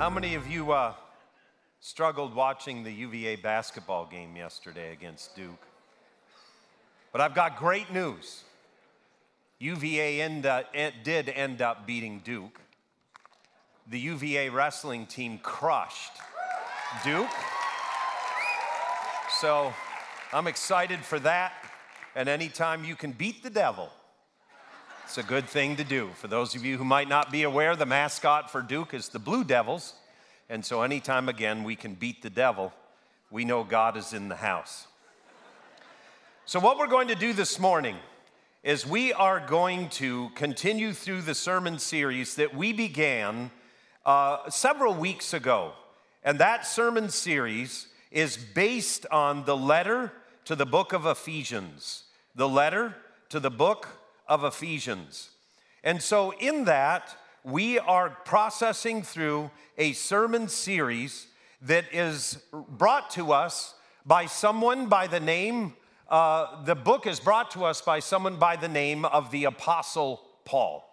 How many of you uh, struggled watching the UVA basketball game yesterday against Duke? But I've got great news. UVA end, uh, did end up beating Duke. The UVA wrestling team crushed Duke. So I'm excited for that. And anytime you can beat the devil, it's a good thing to do. For those of you who might not be aware, the mascot for Duke is the Blue Devils. And so, anytime again we can beat the devil, we know God is in the house. So, what we're going to do this morning is we are going to continue through the sermon series that we began uh, several weeks ago. And that sermon series is based on the letter to the book of Ephesians. The letter to the book of Ephesians. And so, in that, we are processing through a sermon series that is brought to us by someone by the name, uh, the book is brought to us by someone by the name of the Apostle Paul.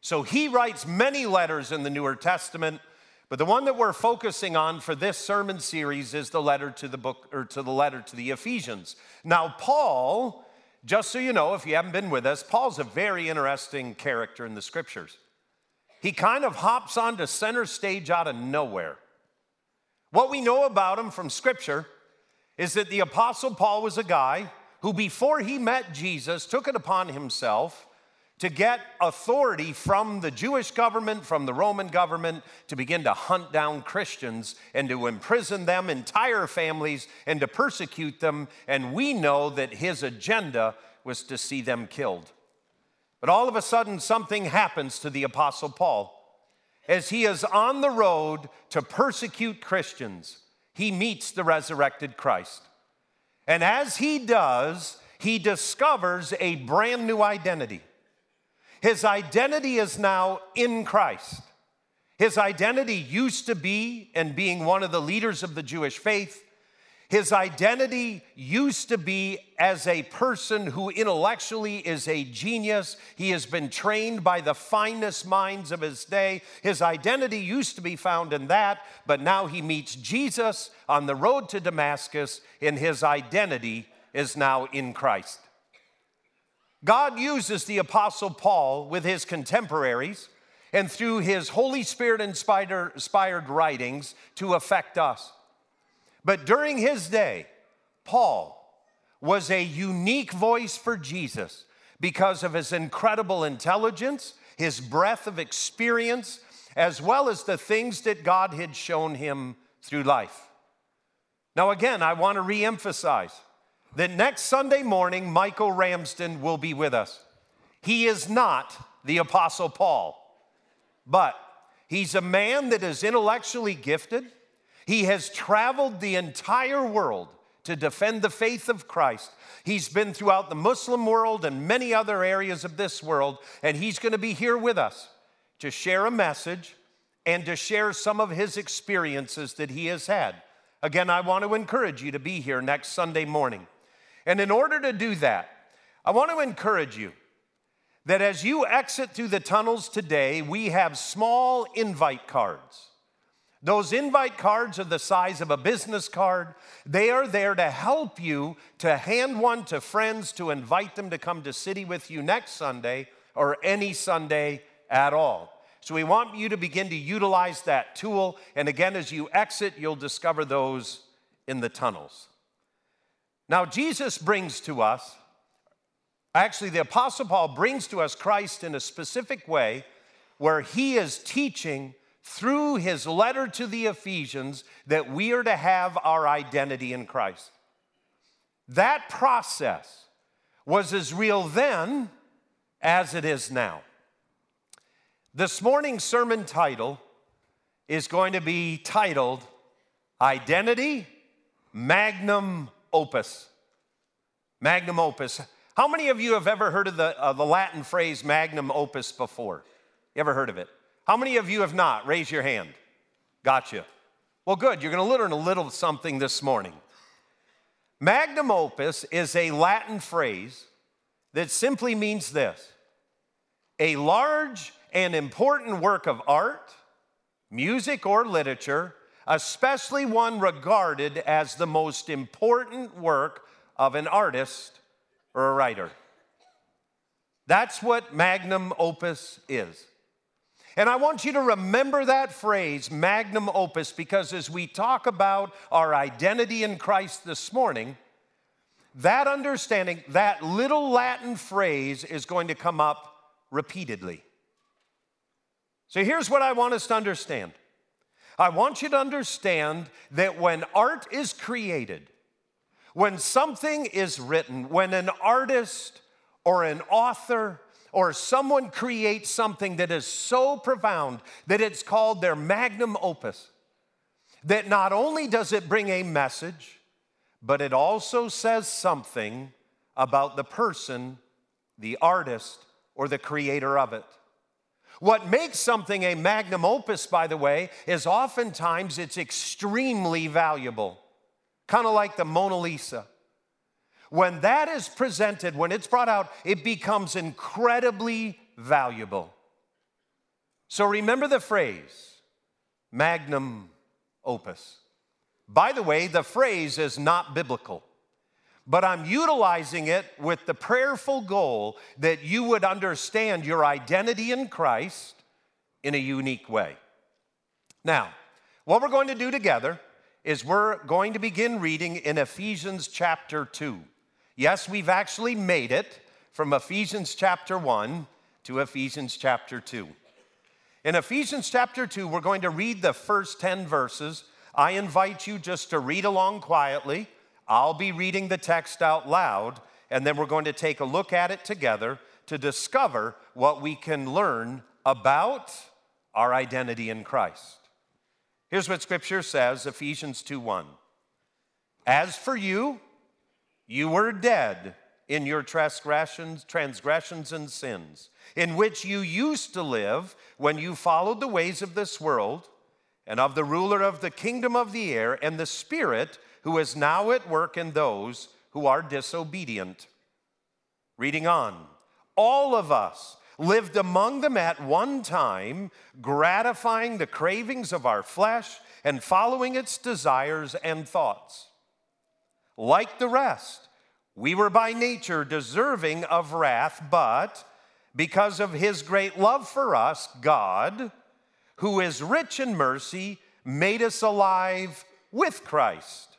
So he writes many letters in the Newer Testament, but the one that we're focusing on for this sermon series is the letter to the book or to the letter to the Ephesians. Now, Paul just so you know, if you haven't been with us, Paul's a very interesting character in the scriptures. He kind of hops onto center stage out of nowhere. What we know about him from scripture is that the Apostle Paul was a guy who, before he met Jesus, took it upon himself to get authority from the Jewish government, from the Roman government, to begin to hunt down Christians and to imprison them, entire families, and to persecute them. And we know that his agenda was to see them killed. But all of a sudden, something happens to the Apostle Paul. As he is on the road to persecute Christians, he meets the resurrected Christ. And as he does, he discovers a brand new identity. His identity is now in Christ. His identity used to be in being one of the leaders of the Jewish faith. His identity used to be as a person who intellectually is a genius. He has been trained by the finest minds of his day. His identity used to be found in that, but now he meets Jesus on the road to Damascus, and his identity is now in Christ. God uses the Apostle Paul with his contemporaries and through his Holy Spirit inspired writings to affect us. But during his day, Paul was a unique voice for Jesus because of his incredible intelligence, his breadth of experience, as well as the things that God had shown him through life. Now, again, I want to reemphasize that next Sunday morning, Michael Ramsden will be with us. He is not the Apostle Paul, but he's a man that is intellectually gifted. He has traveled the entire world to defend the faith of Christ. He's been throughout the Muslim world and many other areas of this world, and he's going to be here with us to share a message and to share some of his experiences that he has had. Again, I want to encourage you to be here next Sunday morning. And in order to do that, I want to encourage you that as you exit through the tunnels today, we have small invite cards. Those invite cards are the size of a business card. They are there to help you to hand one to friends to invite them to come to city with you next Sunday or any Sunday at all. So we want you to begin to utilize that tool. And again, as you exit, you'll discover those in the tunnels. Now, Jesus brings to us, actually, the Apostle Paul brings to us Christ in a specific way where he is teaching through his letter to the Ephesians that we are to have our identity in Christ. That process was as real then as it is now. This morning's sermon title is going to be titled Identity Magnum opus. Magnum opus. How many of you have ever heard of the, uh, the Latin phrase magnum opus before? You ever heard of it? How many of you have not? Raise your hand. Gotcha. Well, good. You're going to learn a little something this morning. Magnum opus is a Latin phrase that simply means this a large and important work of art, music or literature, especially one regarded as the most important work of an artist or a writer. That's what magnum opus is. And I want you to remember that phrase, magnum opus, because as we talk about our identity in Christ this morning, that understanding, that little Latin phrase is going to come up repeatedly. So here's what I want us to understand I want you to understand that when art is created, when something is written, when an artist or an author or someone creates something that is so profound that it's called their magnum opus, that not only does it bring a message, but it also says something about the person, the artist, or the creator of it. What makes something a magnum opus, by the way, is oftentimes it's extremely valuable, kind of like the Mona Lisa. When that is presented, when it's brought out, it becomes incredibly valuable. So remember the phrase, magnum opus. By the way, the phrase is not biblical, but I'm utilizing it with the prayerful goal that you would understand your identity in Christ in a unique way. Now, what we're going to do together is we're going to begin reading in Ephesians chapter 2. Yes, we've actually made it from Ephesians chapter 1 to Ephesians chapter 2. In Ephesians chapter 2, we're going to read the first 10 verses. I invite you just to read along quietly. I'll be reading the text out loud, and then we're going to take a look at it together to discover what we can learn about our identity in Christ. Here's what scripture says Ephesians 2 1. As for you, you were dead in your transgressions, transgressions and sins, in which you used to live when you followed the ways of this world and of the ruler of the kingdom of the air and the spirit who is now at work in those who are disobedient. Reading on, all of us lived among them at one time, gratifying the cravings of our flesh and following its desires and thoughts. Like the rest, we were by nature deserving of wrath, but because of his great love for us, God, who is rich in mercy, made us alive with Christ.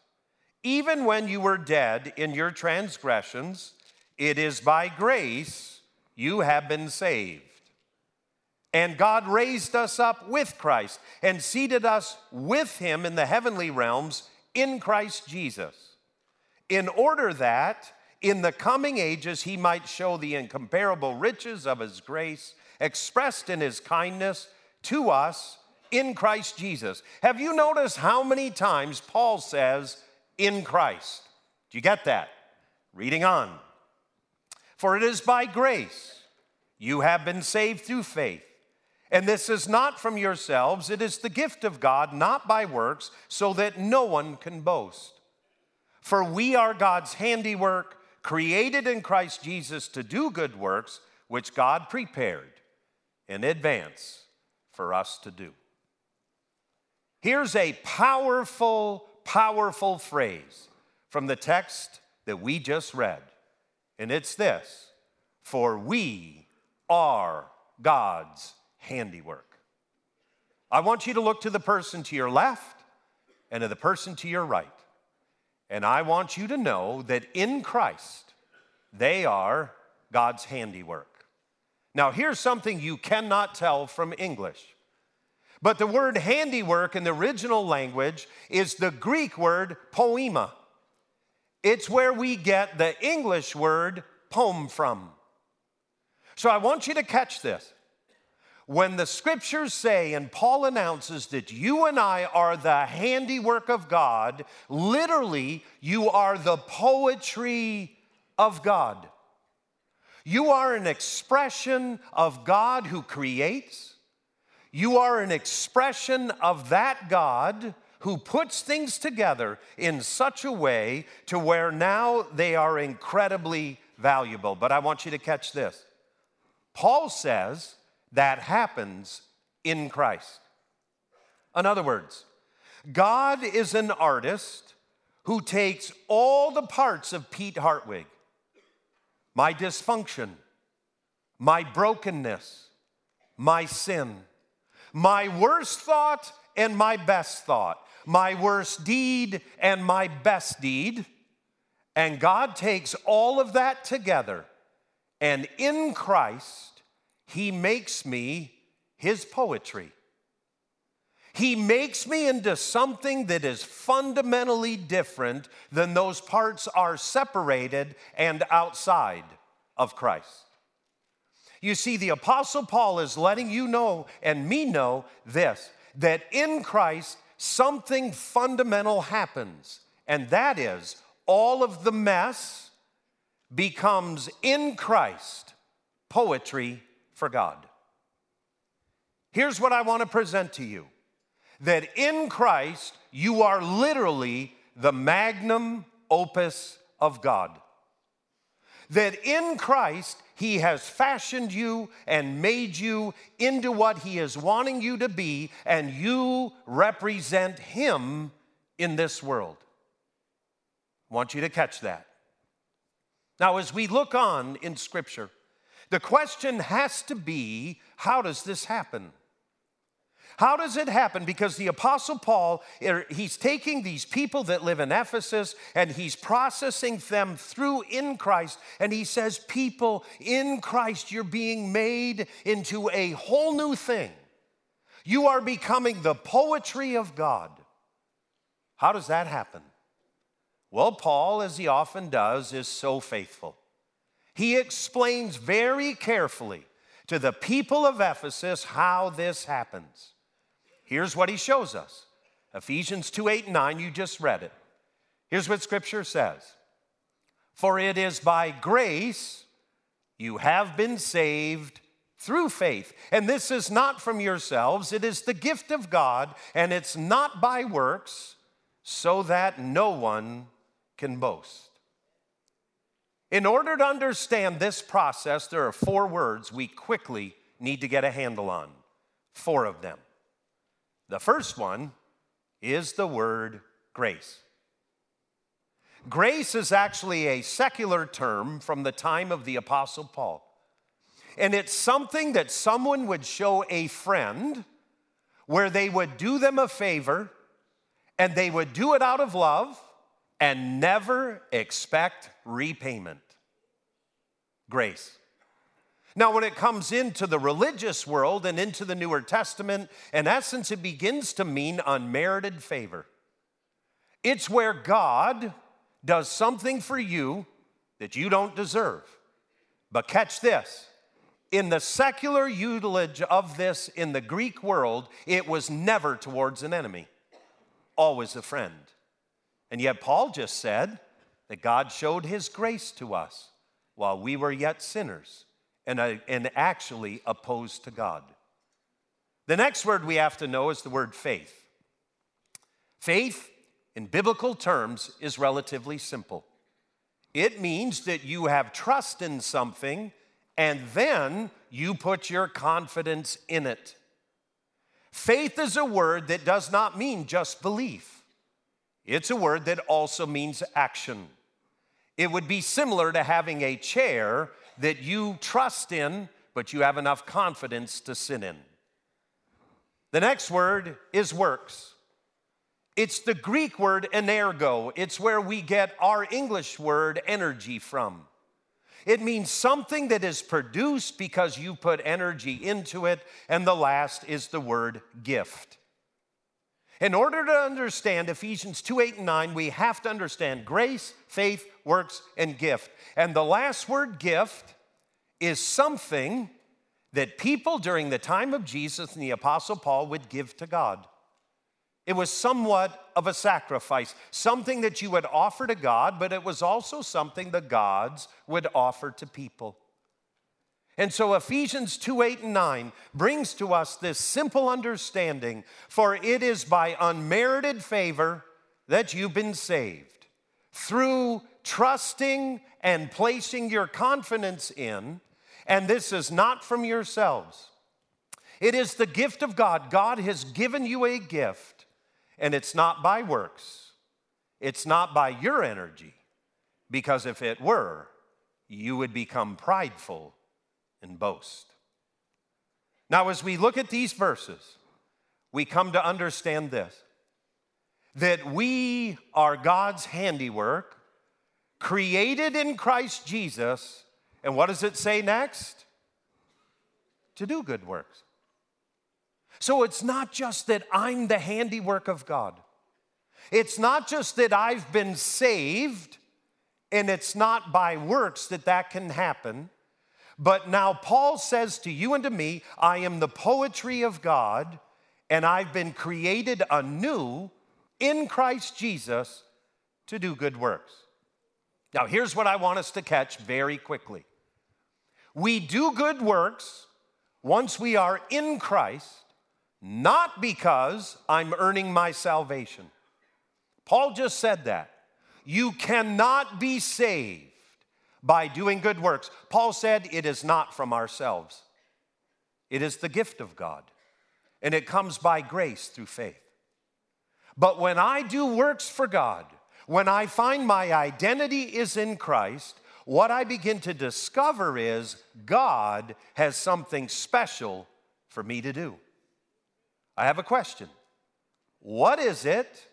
Even when you were dead in your transgressions, it is by grace you have been saved. And God raised us up with Christ and seated us with him in the heavenly realms in Christ Jesus in order that in the coming ages he might show the incomparable riches of his grace expressed in his kindness to us in Christ Jesus. Have you noticed how many times Paul says, in Christ? Do you get that? Reading on. For it is by grace you have been saved through faith. And this is not from yourselves, it is the gift of God, not by works, so that no one can boast. For we are God's handiwork, created in Christ Jesus to do good works, which God prepared in advance for us to do. Here's a powerful, powerful phrase from the text that we just read, and it's this For we are God's handiwork. I want you to look to the person to your left and to the person to your right. And I want you to know that in Christ, they are God's handiwork. Now, here's something you cannot tell from English. But the word handiwork in the original language is the Greek word poema. It's where we get the English word poem from. So I want you to catch this. When the scriptures say, and Paul announces that you and I are the handiwork of God, literally, you are the poetry of God. You are an expression of God who creates. You are an expression of that God who puts things together in such a way to where now they are incredibly valuable. But I want you to catch this. Paul says that happens in Christ. In other words, God is an artist who takes all the parts of Pete Hartwig my dysfunction, my brokenness, my sin, my worst thought and my best thought, my worst deed and my best deed. And God takes all of that together, and in Christ, He makes me His poetry. He makes me into something that is fundamentally different than those parts are separated and outside of Christ. You see, the Apostle Paul is letting you know and me know this that in Christ, something fundamental happens, and that is all of the mess becomes in Christ poetry for God. Here's what I want to present to you that in Christ, you are literally the magnum opus of God. That in Christ, He has fashioned you and made you into what He is wanting you to be, and you represent Him in this world. I want you to catch that. Now, as we look on in Scripture, the question has to be how does this happen? How does it happen? Because the Apostle Paul, er, he's taking these people that live in Ephesus and he's processing them through in Christ. And he says, People in Christ, you're being made into a whole new thing. You are becoming the poetry of God. How does that happen? Well, Paul, as he often does, is so faithful. He explains very carefully to the people of Ephesus how this happens. Here's what he shows us Ephesians 2 8 and 9, you just read it. Here's what scripture says For it is by grace you have been saved through faith. And this is not from yourselves, it is the gift of God, and it's not by works, so that no one can boast. In order to understand this process, there are four words we quickly need to get a handle on. Four of them. The first one is the word grace. Grace is actually a secular term from the time of the Apostle Paul. And it's something that someone would show a friend where they would do them a favor and they would do it out of love and never expect repayment. Grace. Now, when it comes into the religious world and into the Newer Testament, in essence, it begins to mean unmerited favor. It's where God does something for you that you don't deserve. But catch this in the secular usage of this in the Greek world, it was never towards an enemy, always a friend. And yet, Paul just said that God showed his grace to us while we were yet sinners and, and actually opposed to God. The next word we have to know is the word faith. Faith, in biblical terms, is relatively simple. It means that you have trust in something and then you put your confidence in it. Faith is a word that does not mean just belief, it's a word that also means action. It would be similar to having a chair that you trust in, but you have enough confidence to sin in. The next word is works. It's the Greek word energo. It's where we get our English word energy from. It means something that is produced because you put energy into it. And the last is the word gift. In order to understand Ephesians 2 8 and 9, we have to understand grace, faith, works, and gift. And the last word, gift, is something that people during the time of Jesus and the Apostle Paul would give to God. It was somewhat of a sacrifice, something that you would offer to God, but it was also something the gods would offer to people. And so Ephesians 2 8 and 9 brings to us this simple understanding for it is by unmerited favor that you've been saved through trusting and placing your confidence in, and this is not from yourselves. It is the gift of God. God has given you a gift, and it's not by works, it's not by your energy, because if it were, you would become prideful and boast. Now, as we look at these verses, we come to understand this that we are God's handiwork, created in Christ Jesus. And what does it say next? To do good works. So it's not just that I'm the handiwork of God. It's not just that I've been saved, and it's not by works that that can happen. But now Paul says to you and to me, I am the poetry of God, and I've been created anew in Christ Jesus to do good works. Now, here's what I want us to catch very quickly we do good works once we are in Christ, not because I'm earning my salvation. Paul just said that. You cannot be saved by doing good works. Paul said it is not from ourselves, it is the gift of God, and it comes by grace through faith. But when I do works for God, when I find my identity is in Christ, what I begin to discover is God has something special for me to do. I have a question. What is it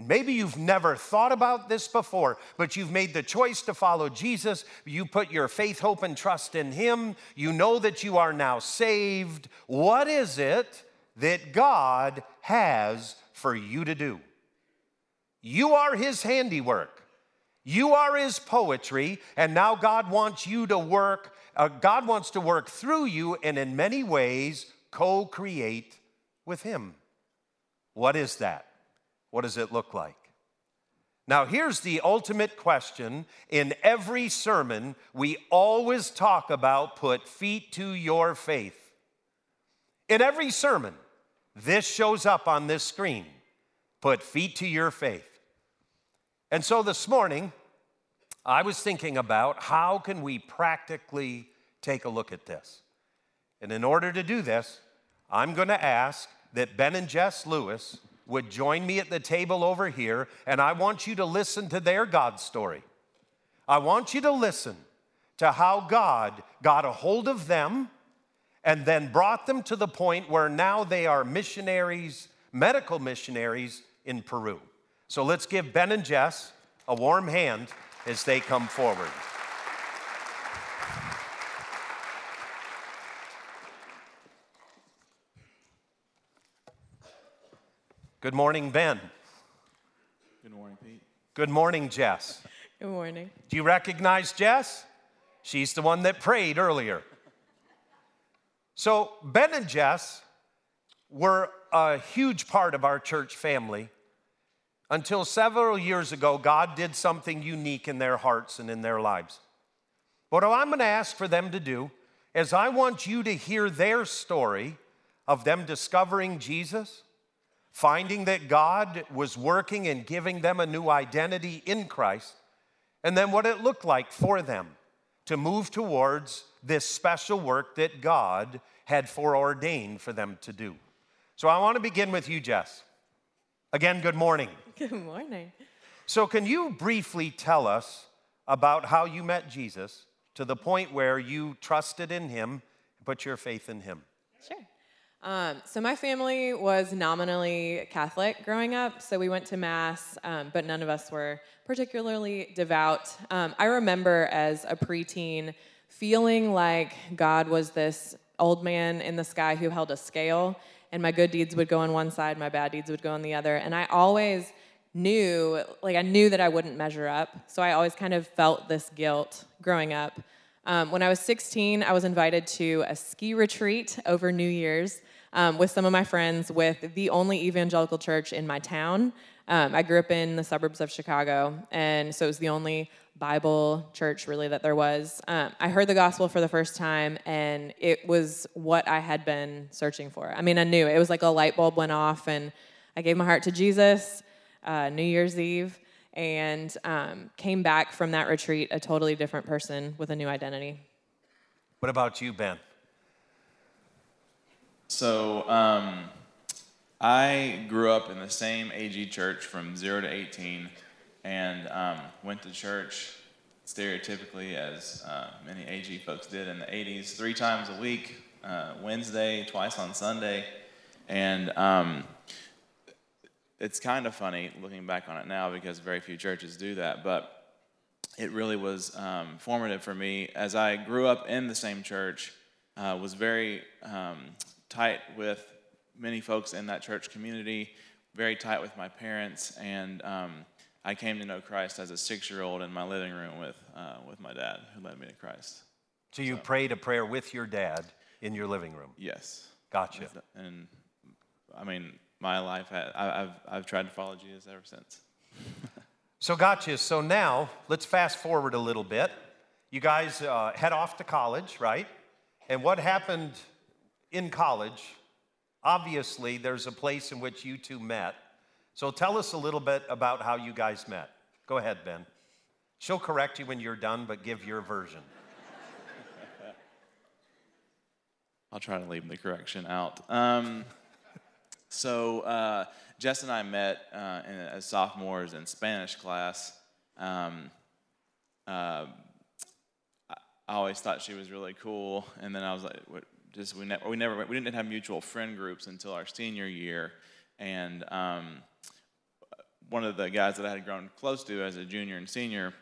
and maybe you've never thought about this before, but you've made the choice to follow Jesus. You put your faith, hope, and trust in Him. You know that you are now saved. What is it that God has for you to do? You are His handiwork, you are His poetry, and now God wants you to work. Uh, God wants to work through you and in many ways co create with Him. What is that? What does it look like? Now, here's the ultimate question. In every sermon, we always talk about put feet to your faith. In every sermon, this shows up on this screen put feet to your faith. And so this morning, I was thinking about how can we practically take a look at this. And in order to do this, I'm going to ask that Ben and Jess Lewis would join me at the table over here, and I want you to listen to their God story. I want you to listen to how God got a hold of them and then brought them to the point where now they are missionaries, medical missionaries in Peru. So let's give Ben and Jess a warm hand as they come forward. Good morning, Ben. Good morning, Pete. Good morning, Jess. Good morning. Do you recognize Jess? She's the one that prayed earlier. So, Ben and Jess were a huge part of our church family until several years ago, God did something unique in their hearts and in their lives. What I'm going to ask for them to do is I want you to hear their story of them discovering Jesus finding that God was working and giving them a new identity in Christ, and then what it looked like for them to move towards this special work that God had foreordained for them to do. So I want to begin with you, Jess. Again, good morning. Good morning. So, can you briefly tell us about how you met Jesus to the point where you trusted in him and put your faith in him? Sure. Um, so my family was nominally Catholic growing up, so we went to mass, um, but none of us were particularly devout. Um, I remember as a preteen feeling like God was this old man in the sky who held a scale, and my good deeds would go on one side, my bad deeds would go on the other, and I always knew, like I knew that I wouldn't measure up, so I always kind of felt this guilt growing up. Um, when I was 16, I was invited to a ski retreat over New Year's um, with some of my friends with the only evangelical church in my town. Um, I grew up in the suburbs of Chicago, and so it was the only Bible church really that there was. Um, I heard the gospel for the first time, and it was what I had been searching for. I mean, I knew it was like a light bulb went off, and I gave my heart to Jesus uh, New Year's Eve and um, came back from that retreat a totally different person with a new identity. What about you, Ben? So, um, I grew up in the same AG church from 0 to 18 and um, went to church stereotypically as uh, many AG folks did in the 80s, three times a week, uh, Wednesday, twice on Sunday. And um, it's kind of funny looking back on it now because very few churches do that, but it really was um, formative for me as I grew up in the same church, uh, was very um, tight with many folks in that church community, very tight with my parents, and um, I came to know Christ as a six-year-old in my living room with uh, with my dad, who led me to Christ. So you prayed a prayer with your dad in your living room. Yes, Gotcha. and I mean, my life, had, I, I've I've tried to follow Jesus ever since. So gotcha. So now let's fast forward a little bit. You guys uh, head off to college, right? And what happened in college? Obviously, there's a place in which you two met. So tell us a little bit about how you guys met. Go ahead, Ben. She'll correct you when you're done, but give your version. I'll try to leave the correction out. Um, so uh, Jess and I met uh, in, as sophomores in Spanish class. Um, uh, I always thought she was really cool, and then I was like, just we, ne- we never we didn't have mutual friend groups until our senior year, and um, one of the guys that I had grown close to as a junior and senior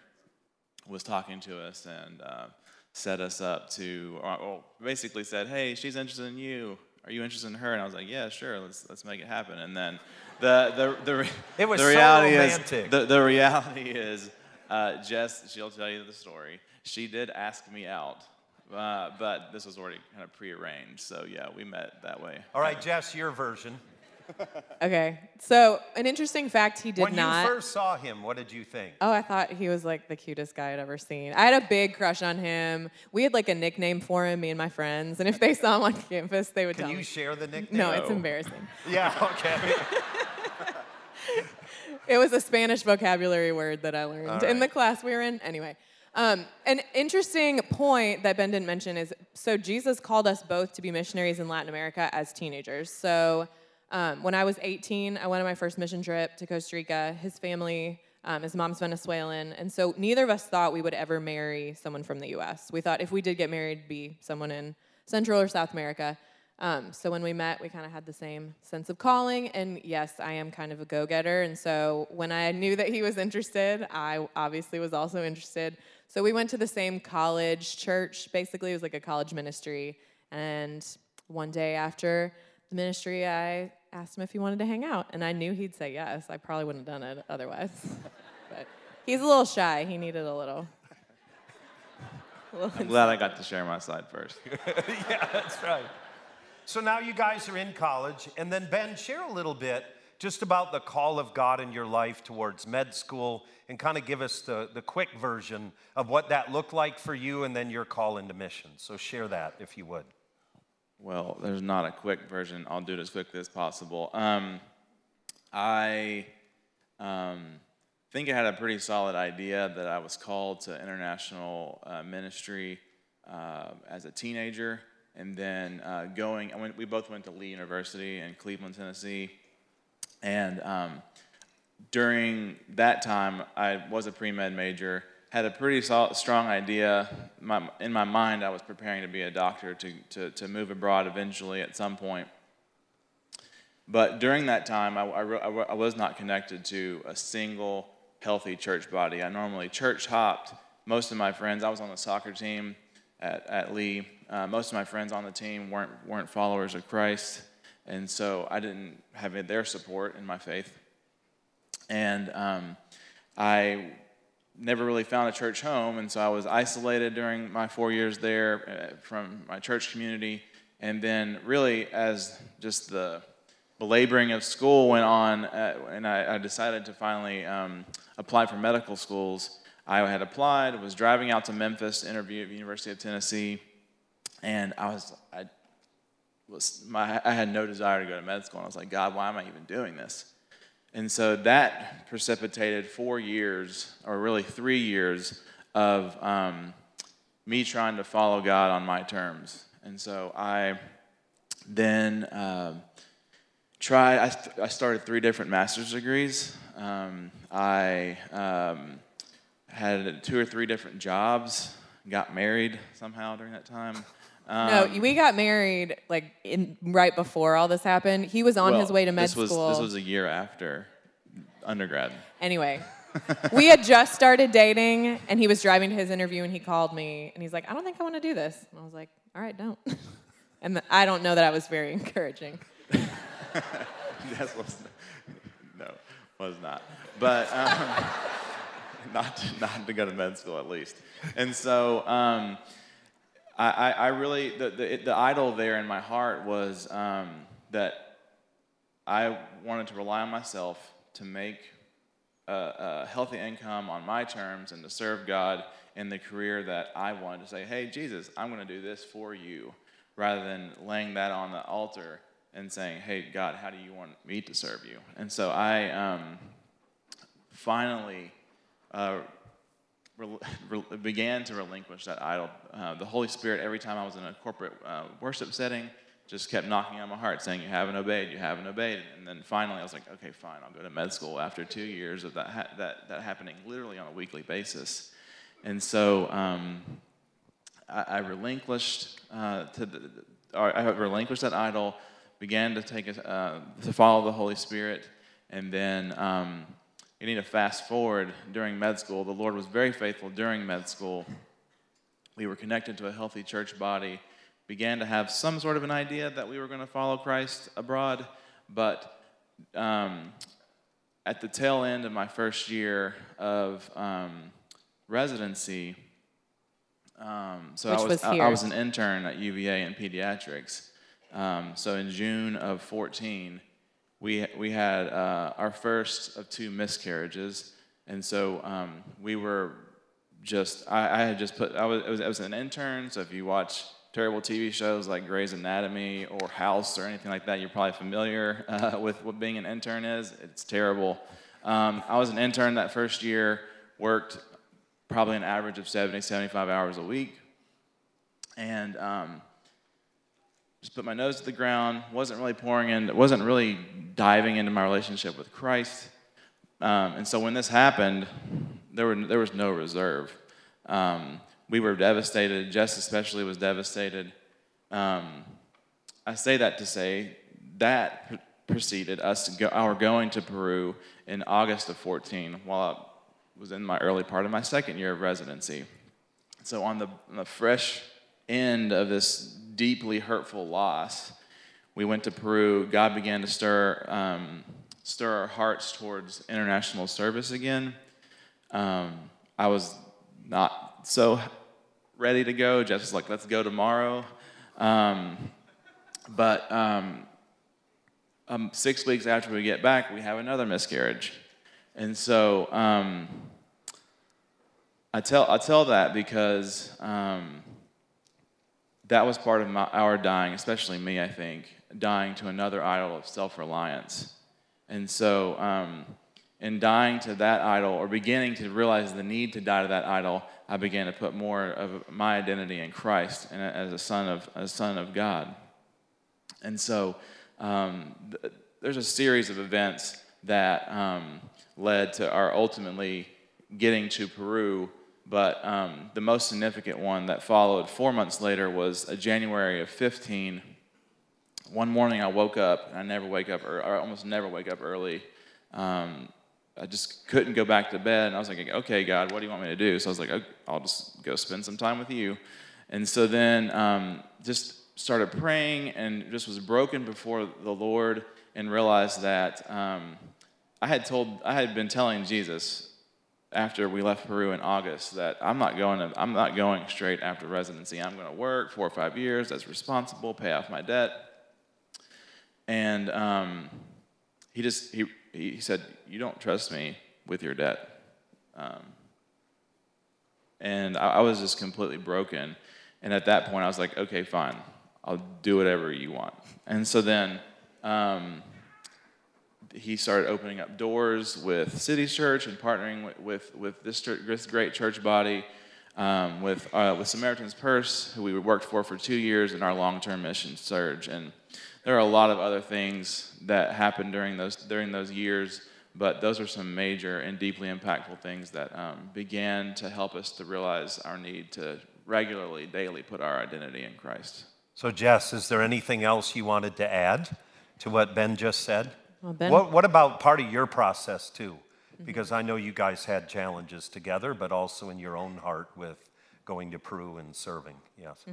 was talking to us and uh, set us up to, or, or basically said, "Hey, she's interested in you. Are you interested in her?" And I was like, "Yeah, sure. Let's let's make it happen." And then the the the, was the reality romantic. is the, the reality is uh, Jess. She'll tell you the story. She did ask me out. Uh, but this was already kind of prearranged, so yeah, we met that way. All right, Jess, your version. Okay. So, an interesting fact he did when not. When you first saw him, what did you think? Oh, I thought he was like the cutest guy I'd ever seen. I had a big crush on him. We had like a nickname for him, me and my friends. And if they saw him on campus, they would Can tell you me. share the nickname? No, it's embarrassing. Yeah, okay. It was a Spanish vocabulary word that I learned All in the class we were in. Anyway, um, an interesting point that Ben didn't mention is so Jesus called us both to be missionaries in Latin America as teenagers. So um, when I was 18, I went on my first mission trip to Costa Rica. His family, um, his mom's Venezuelan, and so neither of us thought we would ever marry someone from the U.S. We thought if we did get married, it'd be someone in Central or South America. Um, so when we met, we kind of had the same sense of calling. And yes, I am kind of a go getter. And so when I knew that he was interested, I obviously was also interested. So we went to the same college church. Basically, it was like a college ministry. And one day after the ministry, I asked him if he wanted to hang out. And I knew he'd say yes. I probably wouldn't have done it otherwise. but he's a little shy. He needed a little. a little I'm glad I got to share my side first. yeah, that's right. So now you guys are in college, and then Ben, share a little bit just about the call of God in your life towards med school and kind of give us the, the quick version of what that looked like for you and then your call into mission. So share that if you would. Well, there's not a quick version. I'll do it as quickly as possible. Um, I um, think I had a pretty solid idea that I was called to international uh, ministry uh, as a teenager, and then uh, going. I went, we both went to Lee University in Cleveland, Tennessee, and um, during that time, I was a pre med major, had a pretty sol- strong idea. My, in my mind, I was preparing to be a doctor to, to, to move abroad eventually at some point. But during that time, I, I, I was not connected to a single healthy church body. I normally church hopped. Most of my friends, I was on the soccer team at, at Lee. Uh, most of my friends on the team weren't, weren't followers of Christ. And so I didn't have their support in my faith. And um, I never really found a church home, and so I was isolated during my four years there uh, from my church community. And then, really, as just the belaboring of school went on, uh, and I, I decided to finally um, apply for medical schools, I had applied, was driving out to Memphis to interview at the University of Tennessee, and I was, I was, my, I had no desire to go to med school, and I was like, God, why am I even doing this? And so that precipitated four years, or really three years, of um, me trying to follow God on my terms. And so I then um, tried, I, th- I started three different master's degrees. Um, I um, had two or three different jobs, got married somehow during that time. No, Um, we got married like in right before all this happened. He was on well, his way to med this was, school. This was a year after undergrad. Anyway, we had just started dating, and he was driving to his interview, and he called me, and he's like, "I don't think I want to do this." And I was like, "All right, don't." and th- I don't know that I was very encouraging. that was no, was not. But um, not to, not to go to med school at least. And so um, I, I, really the, the the idol there in my heart was um, that I wanted to rely on myself to make a, a healthy income on my terms and to serve God in the career that I wanted to say, hey, Jesus, I'm going to do this for you, rather than laying that on the altar and saying, hey, God, how do you want me to serve you? And so I um, finally uh, began to relinquish that idol. Uh, the Holy Spirit, every time I was in a corporate uh, worship setting, just kept knocking on my heart, saying, "You haven't obeyed. You haven't obeyed." And then finally, I was like, "Okay, fine. I'll go to med school." After two years of that ha- that that happening literally on a weekly basis, and so um, I, I relinquished uh, to the, I relinquished that idol, began to take a, uh, to follow the Holy Spirit, and then. Um, you need to fast forward during med school. The Lord was very faithful during med school. We were connected to a healthy church body, began to have some sort of an idea that we were going to follow Christ abroad, but um, at the tail end of my first year of um, residency, um, so Which I was, was I, I was an intern at UVA in pediatrics. Um, so in June of 14, we, we had uh, our first of two miscarriages. And so um, we were just, I, I had just put, I was, I was, I was an intern. So if you watch terrible TV shows like Grey's Anatomy or House or anything like that, you're probably familiar uh, with what being an intern is. It's terrible. Um, I was an intern that first year, worked probably an average of 70, 75 hours a week. And um, just put my nose to the ground, wasn't really pouring in, wasn't really diving into my relationship with Christ. Um, and so when this happened, there, were, there was no reserve. Um, we were devastated. Jess, especially, was devastated. Um, I say that to say that pre- preceded us, go, our going to Peru in August of 14 while I was in my early part of my second year of residency. So, on the, on the fresh end of this deeply hurtful loss, we went to Peru. God began to stir, um, stir our hearts towards international service again. Um, I was not so ready to go. Jess was like, let's go tomorrow. Um, but um, um, six weeks after we get back, we have another miscarriage. And so um, I, tell, I tell that because um, that was part of my, our dying, especially me, I think, dying to another idol of self reliance. And so, um, in dying to that idol, or beginning to realize the need to die to that idol, I began to put more of my identity in Christ and as a son of, a son of God. And so, um, th- there's a series of events that um, led to our ultimately getting to Peru. But um, the most significant one that followed four months later was a January of 15. One morning I woke up, I never wake up, or I almost never wake up early. Um, I just couldn't go back to bed, and I was like, okay, God, what do you want me to do? So I was like, I'll just go spend some time with you. And so then um, just started praying and just was broken before the Lord and realized that um, I had told, I had been telling Jesus after we left Peru in August that I'm not going to, I'm not going straight after residency. I'm going to work four or five years as responsible, pay off my debt. And um, he just he he said, "You don't trust me with your debt." Um, and I, I was just completely broken. And at that point, I was like, "Okay, fine, I'll do whatever you want." And so then. Um, he started opening up doors with City Church and partnering with, with, with this, church, this great church body. um, with, uh, with Samaritan's Purse, who we worked for for two years in our long term mission surge. And there are a lot of other things that happened during those, during those years, but those are some major and deeply impactful things that um, began to help us to realize our need to regularly, daily put our identity in Christ. So, Jess, is there anything else you wanted to add to what Ben just said? Well, What, what about part of your process, too? Because I know you guys had challenges together, but also in your own heart with going to Peru and serving. Yes.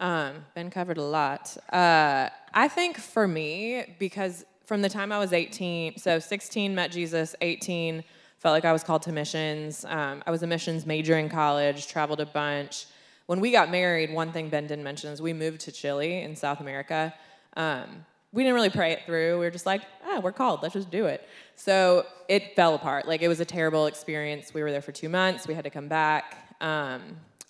Um, ben covered a lot. Uh, I think for me, because from the time I was 18, so 16 met Jesus, 18 felt like I was called to missions. Um, I was a missions major in college, traveled a bunch. When we got married, one thing Ben didn't mention is we moved to Chile in South America. Um, we didn't really pray it through. We were just like, ah, we're called. Let's just do it. So it fell apart. Like it was a terrible experience. We were there for two months. We had to come back. Um,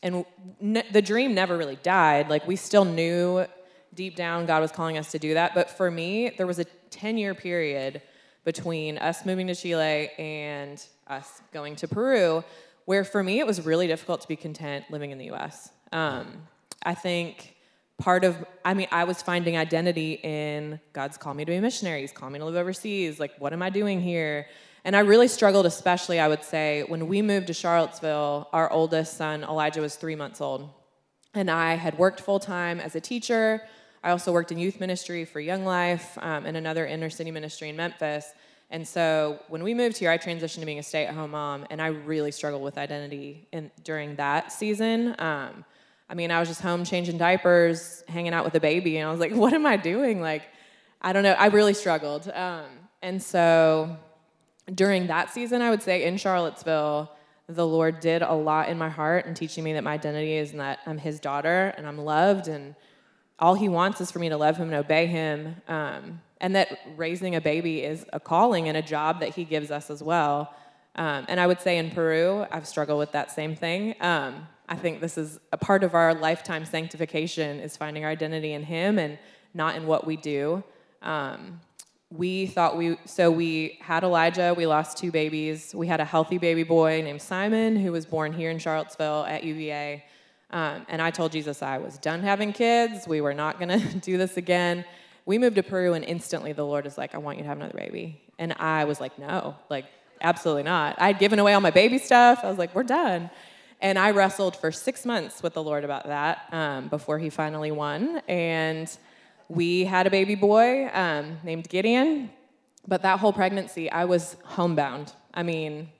and the dream never really died. Like we still knew deep down God was calling us to do that. But for me, there was a 10 year period between us moving to Chile and us going to Peru, where for me it was really difficult to be content living in the US. Um, I think part of, I mean, I was finding identity in God's called me to be a missionary, He's called me to live overseas. Like, what am I doing here? And I really struggled, especially, I would say, when we moved to Charlottesville, our oldest son, Elijah, was three months old. And I had worked full time as a teacher. I also worked in youth ministry for Young Life um, and another inner city ministry in Memphis. And so when we moved here, I transitioned to being a stay at home mom, and I really struggled with identity in, during that season. Um, I mean, I was just home changing diapers, hanging out with a baby, and I was like, what am I doing? Like, I don't know. I really struggled. Um, and so during that season, I would say in Charlottesville, the Lord did a lot in my heart and teaching me that my identity is that I'm His daughter and I'm loved, and all He wants is for me to love Him and obey Him, um, and that raising a baby is a calling and a job that He gives us as well. Um, and I would say in Peru, I've struggled with that same thing. Um, I think this is a part of our lifetime sanctification is finding our identity in Him and not in what we do. Um, we thought we so we had Elijah. We lost two babies. We had a healthy baby boy named Simon who was born here in Charlottesville at UVA. Um, and I told Jesus I was done having kids. We were not going to do this again. We moved to Peru, and instantly the Lord is like, "I want you to have another baby." And I was like, "No, like absolutely not." I'd given away all my baby stuff. I was like, "We're done." And I wrestled for six months with the Lord about that um, before He finally won. And we had a baby boy um, named Gideon, but that whole pregnancy, I was homebound. I mean,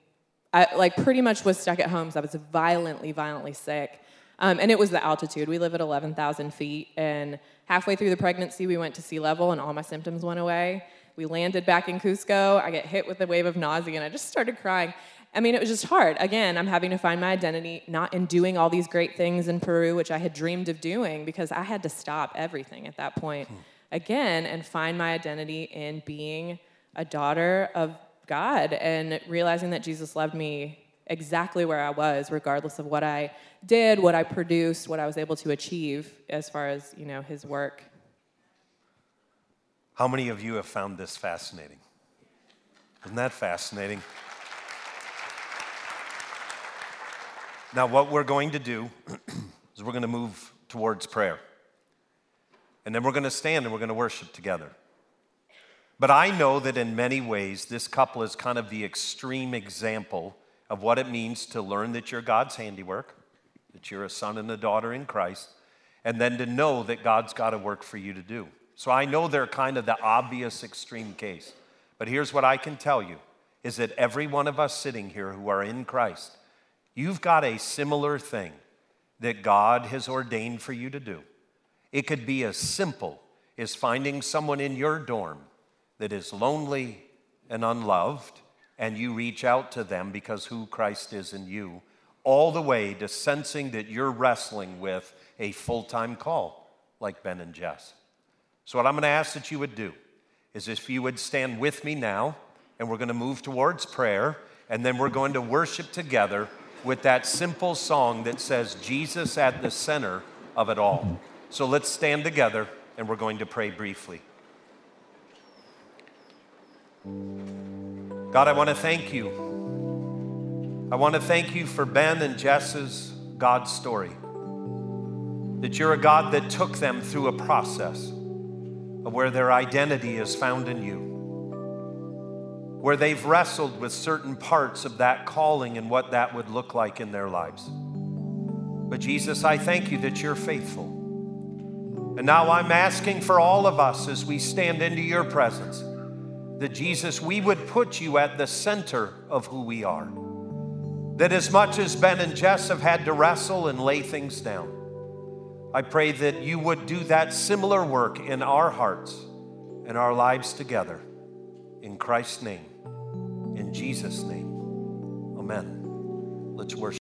I like pretty much was stuck at home. So I was violently, violently sick. Um, and it was the altitude. We live at 11,000 feet. And halfway through the pregnancy, we went to sea level and all my symptoms went away. We landed back in Cusco. I get hit with a wave of nausea and I just started crying. I mean, it was just hard. Again, I'm having to find my identity not in doing all these great things in Peru, which I had dreamed of doing, because I had to stop everything at that point hmm. again and find my identity in being a daughter of God and realizing that Jesus loved me exactly where I was, regardless of what I did, what I produced, what I was able to achieve as far as, you know, his work. How many of you have found this fascinating? Isn't that fascinating? Now, what we're going to do is we're going to move towards prayer. And then we're going to stand and we're going to worship together. But I know that in many ways, this couple is kind of the extreme example of what it means to learn that you're God's handiwork, that you're a son and a daughter in Christ, and then to know that God's got a work for you to do. So I know they're kind of the obvious extreme case. But here's what I can tell you is that every one of us sitting here who are in Christ, you've got a similar thing that God has ordained for you to do. It could be as simple as finding someone in your dorm that is lonely and unloved, and you reach out to them because who Christ is in you, all the way to sensing that you're wrestling with a full time call, like Ben and Jess. So, what I'm going to ask that you would do is if you would stand with me now, and we're going to move towards prayer, and then we're going to worship together with that simple song that says, Jesus at the center of it all. So let's stand together and we're going to pray briefly. God, I want to thank you. I want to thank you for Ben and Jess's God story. That you're a God that took them through a process of where their identity is found in you, where they've wrestled with certain parts of that calling and what that would look like in their lives. But Jesus, I thank you that you're faithful. And now I'm asking for all of us as we stand into your presence that Jesus, we would put you at the center of who we are. That as much as Ben and Jess have had to wrestle and lay things down, I pray that you would do that similar work in our hearts and our lives together. In Christ's name, in Jesus' name, amen. Let's worship.